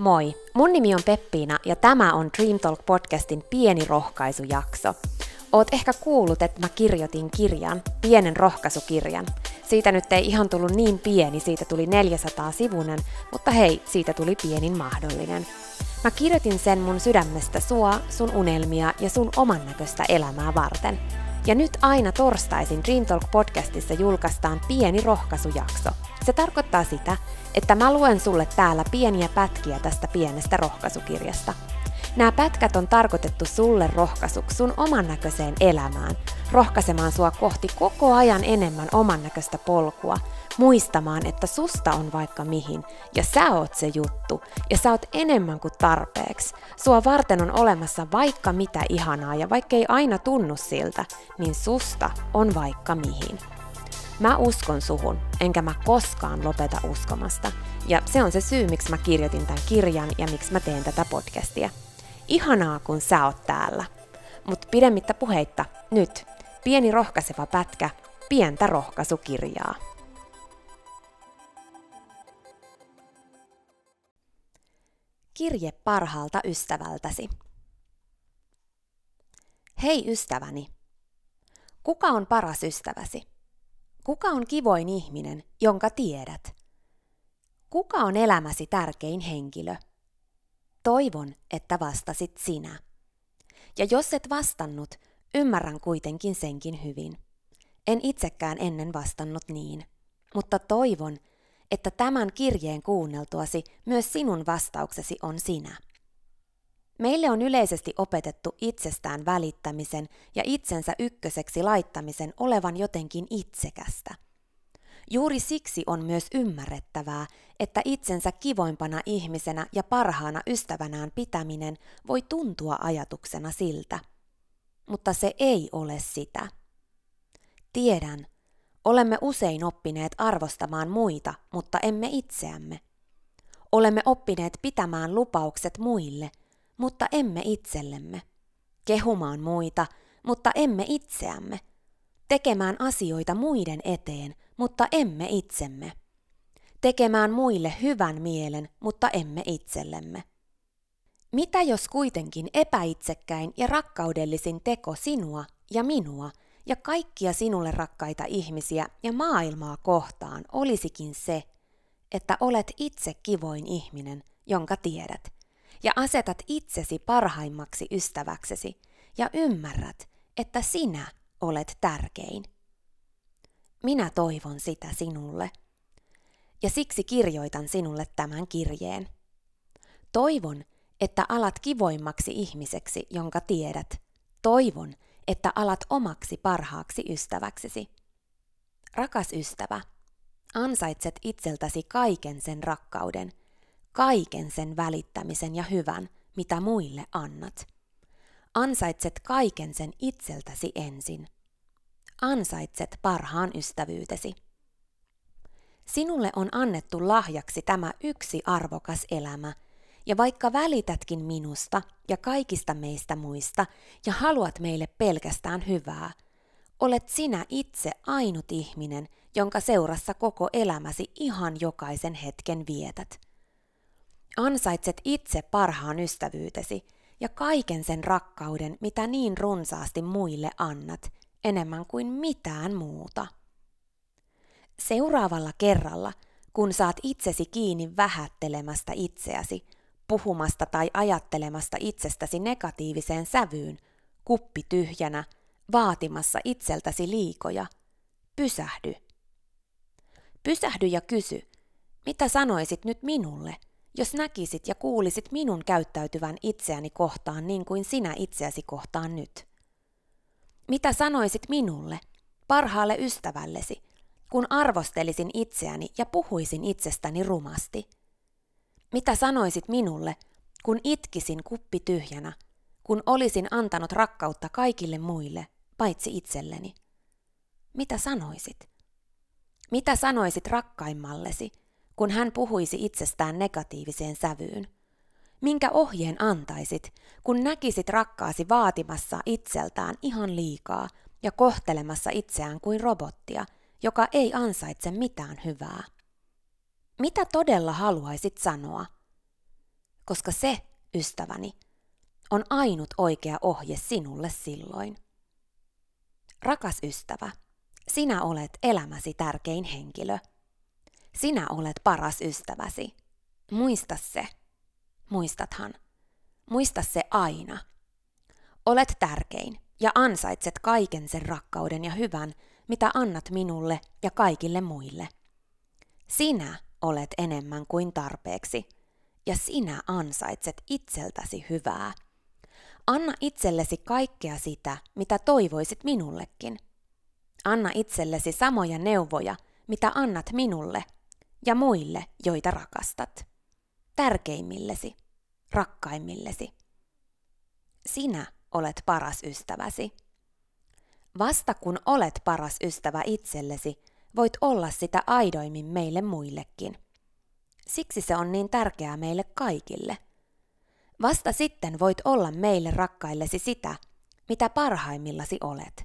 Moi, mun nimi on Peppiina ja tämä on Dream Talk podcastin pieni rohkaisujakso. Oot ehkä kuullut, että mä kirjoitin kirjan, pienen rohkaisukirjan. Siitä nyt ei ihan tullut niin pieni, siitä tuli 400 sivunen, mutta hei, siitä tuli pienin mahdollinen. Mä kirjoitin sen mun sydämestä sua, sun unelmia ja sun oman näköistä elämää varten. Ja nyt aina torstaisin Dream Talk podcastissa julkaistaan pieni rohkaisujakso. Se tarkoittaa sitä, että mä luen sulle täällä pieniä pätkiä tästä pienestä rohkaisukirjasta. Nämä pätkät on tarkoitettu sulle rohkaisuksi sun oman näköiseen elämään, rohkaisemaan sua kohti koko ajan enemmän oman näköistä polkua, muistamaan, että susta on vaikka mihin, ja sä oot se juttu, ja sä oot enemmän kuin tarpeeksi. Sua varten on olemassa vaikka mitä ihanaa, ja vaikka ei aina tunnu siltä, niin susta on vaikka mihin. Mä uskon suhun, enkä mä koskaan lopeta uskomasta. Ja se on se syy, miksi mä kirjoitin tämän kirjan ja miksi mä teen tätä podcastia. Ihanaa, kun sä oot täällä. Mutta pidemmittä puheitta, nyt pieni rohkaiseva pätkä, pientä rohkaisukirjaa. Kirje parhaalta ystävältäsi. Hei ystäväni, kuka on paras ystäväsi? Kuka on kivoin ihminen, jonka tiedät? Kuka on elämäsi tärkein henkilö? Toivon, että vastasit sinä. Ja jos et vastannut, ymmärrän kuitenkin senkin hyvin. En itsekään ennen vastannut niin, mutta toivon, että tämän kirjeen kuunneltuasi myös sinun vastauksesi on sinä. Meille on yleisesti opetettu itsestään välittämisen ja itsensä ykköseksi laittamisen olevan jotenkin itsekästä. Juuri siksi on myös ymmärrettävää, että itsensä kivoimpana ihmisenä ja parhaana ystävänään pitäminen voi tuntua ajatuksena siltä. Mutta se ei ole sitä. Tiedän, olemme usein oppineet arvostamaan muita, mutta emme itseämme. Olemme oppineet pitämään lupaukset muille, mutta emme itsellemme. Kehumaan muita, mutta emme itseämme. Tekemään asioita muiden eteen, mutta emme itsemme. Tekemään muille hyvän mielen, mutta emme itsellemme. Mitä jos kuitenkin epäitsekkäin ja rakkaudellisin teko sinua ja minua ja kaikkia sinulle rakkaita ihmisiä ja maailmaa kohtaan olisikin se, että olet itse kivoin ihminen, jonka tiedät – ja asetat itsesi parhaimmaksi ystäväksesi ja ymmärrät, että sinä olet tärkein. Minä toivon sitä sinulle. Ja siksi kirjoitan sinulle tämän kirjeen. Toivon, että alat kivoimmaksi ihmiseksi, jonka tiedät. Toivon, että alat omaksi parhaaksi ystäväksesi. Rakas ystävä, ansaitset itseltäsi kaiken sen rakkauden, kaiken sen välittämisen ja hyvän, mitä muille annat. Ansaitset kaiken sen itseltäsi ensin. Ansaitset parhaan ystävyytesi. Sinulle on annettu lahjaksi tämä yksi arvokas elämä, ja vaikka välitätkin minusta ja kaikista meistä muista ja haluat meille pelkästään hyvää, olet sinä itse ainut ihminen, jonka seurassa koko elämäsi ihan jokaisen hetken vietät. Ansaitset itse parhaan ystävyytesi ja kaiken sen rakkauden, mitä niin runsaasti muille annat, enemmän kuin mitään muuta. Seuraavalla kerralla, kun saat itsesi kiinni vähättelemästä itseäsi, puhumasta tai ajattelemasta itsestäsi negatiiviseen sävyyn, kuppi tyhjänä, vaatimassa itseltäsi liikoja, pysähdy. Pysähdy ja kysy, mitä sanoisit nyt minulle – jos näkisit ja kuulisit minun käyttäytyvän itseäni kohtaan niin kuin sinä itseäsi kohtaan nyt? Mitä sanoisit minulle, parhaalle ystävällesi, kun arvostelisin itseäni ja puhuisin itsestäni rumasti? Mitä sanoisit minulle, kun itkisin kuppi tyhjänä, kun olisin antanut rakkautta kaikille muille, paitsi itselleni? Mitä sanoisit? Mitä sanoisit rakkaimmallesi, kun hän puhuisi itsestään negatiiviseen sävyyn? Minkä ohjeen antaisit, kun näkisit rakkaasi vaatimassa itseltään ihan liikaa ja kohtelemassa itseään kuin robottia, joka ei ansaitse mitään hyvää? Mitä todella haluaisit sanoa? koska se, ystäväni, on ainut oikea ohje sinulle silloin. Rakas ystävä, sinä olet elämäsi tärkein henkilö. Sinä olet paras ystäväsi. Muista se. Muistathan. Muista se aina. Olet tärkein ja ansaitset kaiken sen rakkauden ja hyvän, mitä annat minulle ja kaikille muille. Sinä olet enemmän kuin tarpeeksi, ja sinä ansaitset itseltäsi hyvää. Anna itsellesi kaikkea sitä, mitä toivoisit minullekin. Anna itsellesi samoja neuvoja, mitä annat minulle ja muille, joita rakastat. Tärkeimmillesi, rakkaimmillesi. Sinä olet paras ystäväsi. Vasta kun olet paras ystävä itsellesi, voit olla sitä aidoimmin meille muillekin. Siksi se on niin tärkeää meille kaikille. Vasta sitten voit olla meille rakkaillesi sitä, mitä parhaimmillasi olet.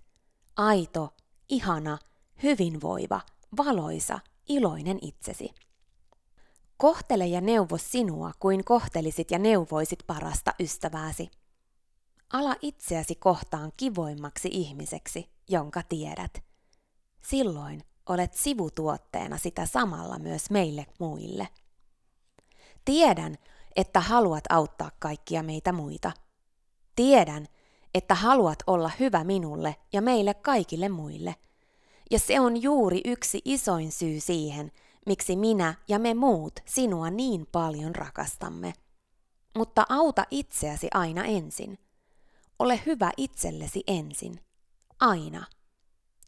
Aito, ihana, hyvinvoiva, valoisa, iloinen itsesi. Kohtele ja neuvo sinua kuin kohtelisit ja neuvoisit parasta ystävääsi. Ala itseäsi kohtaan kivoimmaksi ihmiseksi, jonka tiedät. Silloin olet sivutuotteena sitä samalla myös meille muille. Tiedän, että haluat auttaa kaikkia meitä muita. Tiedän, että haluat olla hyvä minulle ja meille kaikille muille. Ja se on juuri yksi isoin syy siihen, miksi minä ja me muut sinua niin paljon rakastamme. Mutta auta itseäsi aina ensin. Ole hyvä itsellesi ensin. Aina.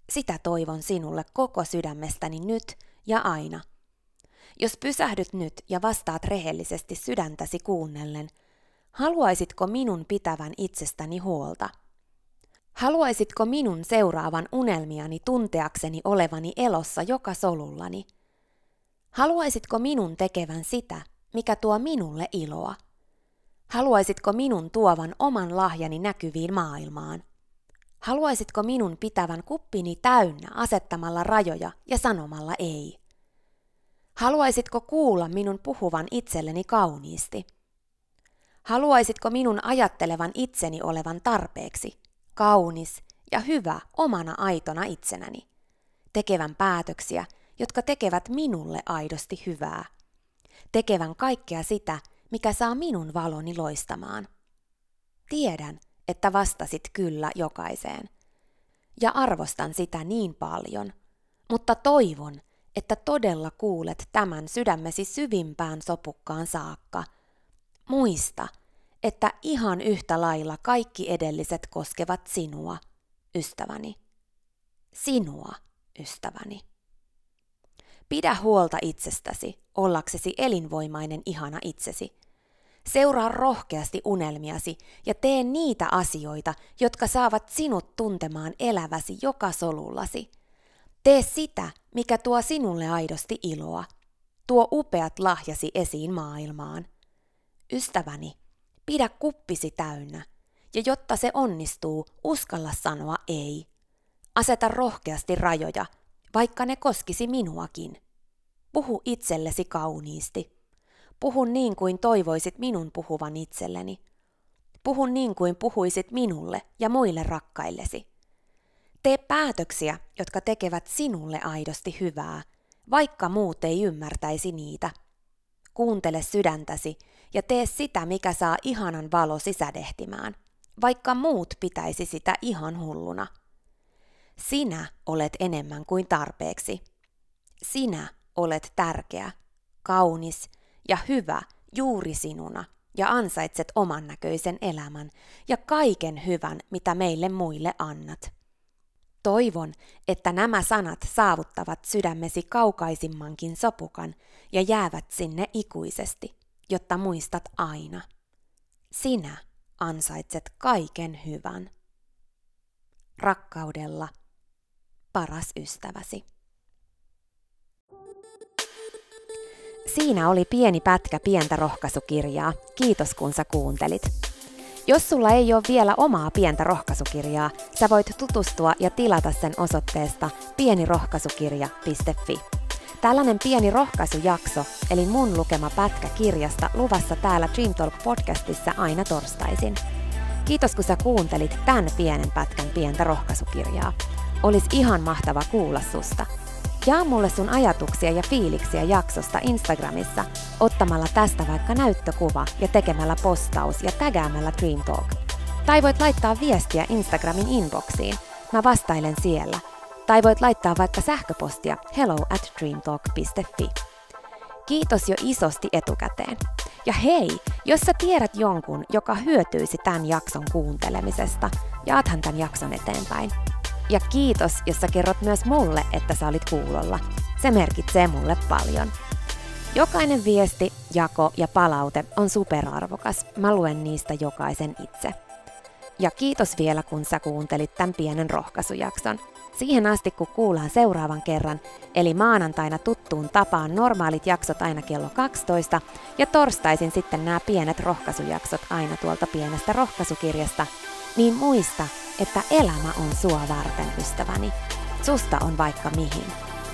Sitä toivon sinulle koko sydämestäni nyt ja aina. Jos pysähdyt nyt ja vastaat rehellisesti sydäntäsi kuunnellen, haluaisitko minun pitävän itsestäni huolta? Haluaisitko minun seuraavan unelmiani tunteakseni olevani elossa joka solullani? Haluaisitko minun tekevän sitä, mikä tuo minulle iloa? Haluaisitko minun tuovan oman lahjani näkyviin maailmaan? Haluaisitko minun pitävän kuppini täynnä asettamalla rajoja ja sanomalla ei? Haluaisitko kuulla minun puhuvan itselleni kauniisti? Haluaisitko minun ajattelevan itseni olevan tarpeeksi, kaunis ja hyvä omana aitona itsenäni? Tekevän päätöksiä, jotka tekevät minulle aidosti hyvää. Tekevän kaikkea sitä, mikä saa minun valoni loistamaan. Tiedän, että vastasit kyllä jokaiseen. Ja arvostan sitä niin paljon, mutta toivon, että todella kuulet tämän sydämesi syvimpään sopukkaan saakka. Muista, että ihan yhtä lailla kaikki edelliset koskevat sinua, ystäväni. Sinua, ystäväni. Pidä huolta itsestäsi, ollaksesi elinvoimainen ihana itsesi. Seuraa rohkeasti unelmiasi ja tee niitä asioita, jotka saavat sinut tuntemaan eläväsi joka solullasi. Tee sitä, mikä tuo sinulle aidosti iloa. Tuo upeat lahjasi esiin maailmaan. Ystäväni, pidä kuppisi täynnä, ja jotta se onnistuu, uskalla sanoa ei. Aseta rohkeasti rajoja, vaikka ne koskisi minuakin. Puhu itsellesi kauniisti. Puhu niin kuin toivoisit minun puhuvan itselleni. Puhu niin kuin puhuisit minulle ja muille rakkaillesi. Tee päätöksiä, jotka tekevät sinulle aidosti hyvää, vaikka muut ei ymmärtäisi niitä. Kuuntele sydäntäsi ja tee sitä, mikä saa ihanan valo sisädehtimään, vaikka muut pitäisi sitä ihan hulluna. Sinä olet enemmän kuin tarpeeksi. Sinä olet tärkeä, kaunis ja hyvä juuri sinuna ja ansaitset oman näköisen elämän ja kaiken hyvän, mitä meille muille annat. Toivon, että nämä sanat saavuttavat sydämesi kaukaisimmankin sopukan ja jäävät sinne ikuisesti, jotta muistat aina. Sinä ansaitset kaiken hyvän. Rakkaudella, paras ystäväsi. Siinä oli pieni pätkä pientä rohkaisukirjaa. Kiitos kun sä kuuntelit. Jos sulla ei ole vielä omaa pientä rohkaisukirjaa, sä voit tutustua ja tilata sen osoitteesta pienirohkaisukirja.fi. Tällainen pieni rohkaisujakso, eli mun lukema pätkä kirjasta luvassa täällä Dream Talk podcastissa aina torstaisin. Kiitos kun sä kuuntelit tämän pienen pätkän pientä rohkaisukirjaa. Olis ihan mahtava kuulla susta. Jaa mulle sun ajatuksia ja fiiliksiä jaksosta Instagramissa ottamalla tästä vaikka näyttökuva ja tekemällä postaus ja tägäämällä Dream Talk. Tai voit laittaa viestiä Instagramin inboxiin. Mä vastailen siellä. Tai voit laittaa vaikka sähköpostia hello at dreamtalk.fi. Kiitos jo isosti etukäteen. Ja hei, jos sä tiedät jonkun, joka hyötyisi tämän jakson kuuntelemisesta, jaathan tämän jakson eteenpäin. Ja kiitos, jos sä kerrot myös mulle, että sä olit kuulolla. Se merkitsee mulle paljon. Jokainen viesti, jako ja palaute on superarvokas. Mä luen niistä jokaisen itse. Ja kiitos vielä, kun sä kuuntelit tämän pienen rohkaisujakson. Siihen asti, kun kuullaan seuraavan kerran, eli maanantaina tuttuun tapaan normaalit jaksot aina kello 12 ja torstaisin sitten nämä pienet rohkaisujaksot aina tuolta pienestä rohkaisukirjasta, niin muista, että elämä on sua varten, ystäväni. Susta on vaikka mihin.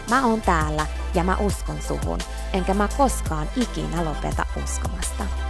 Mä oon täällä ja mä uskon suhun, enkä mä koskaan ikinä lopeta uskomasta.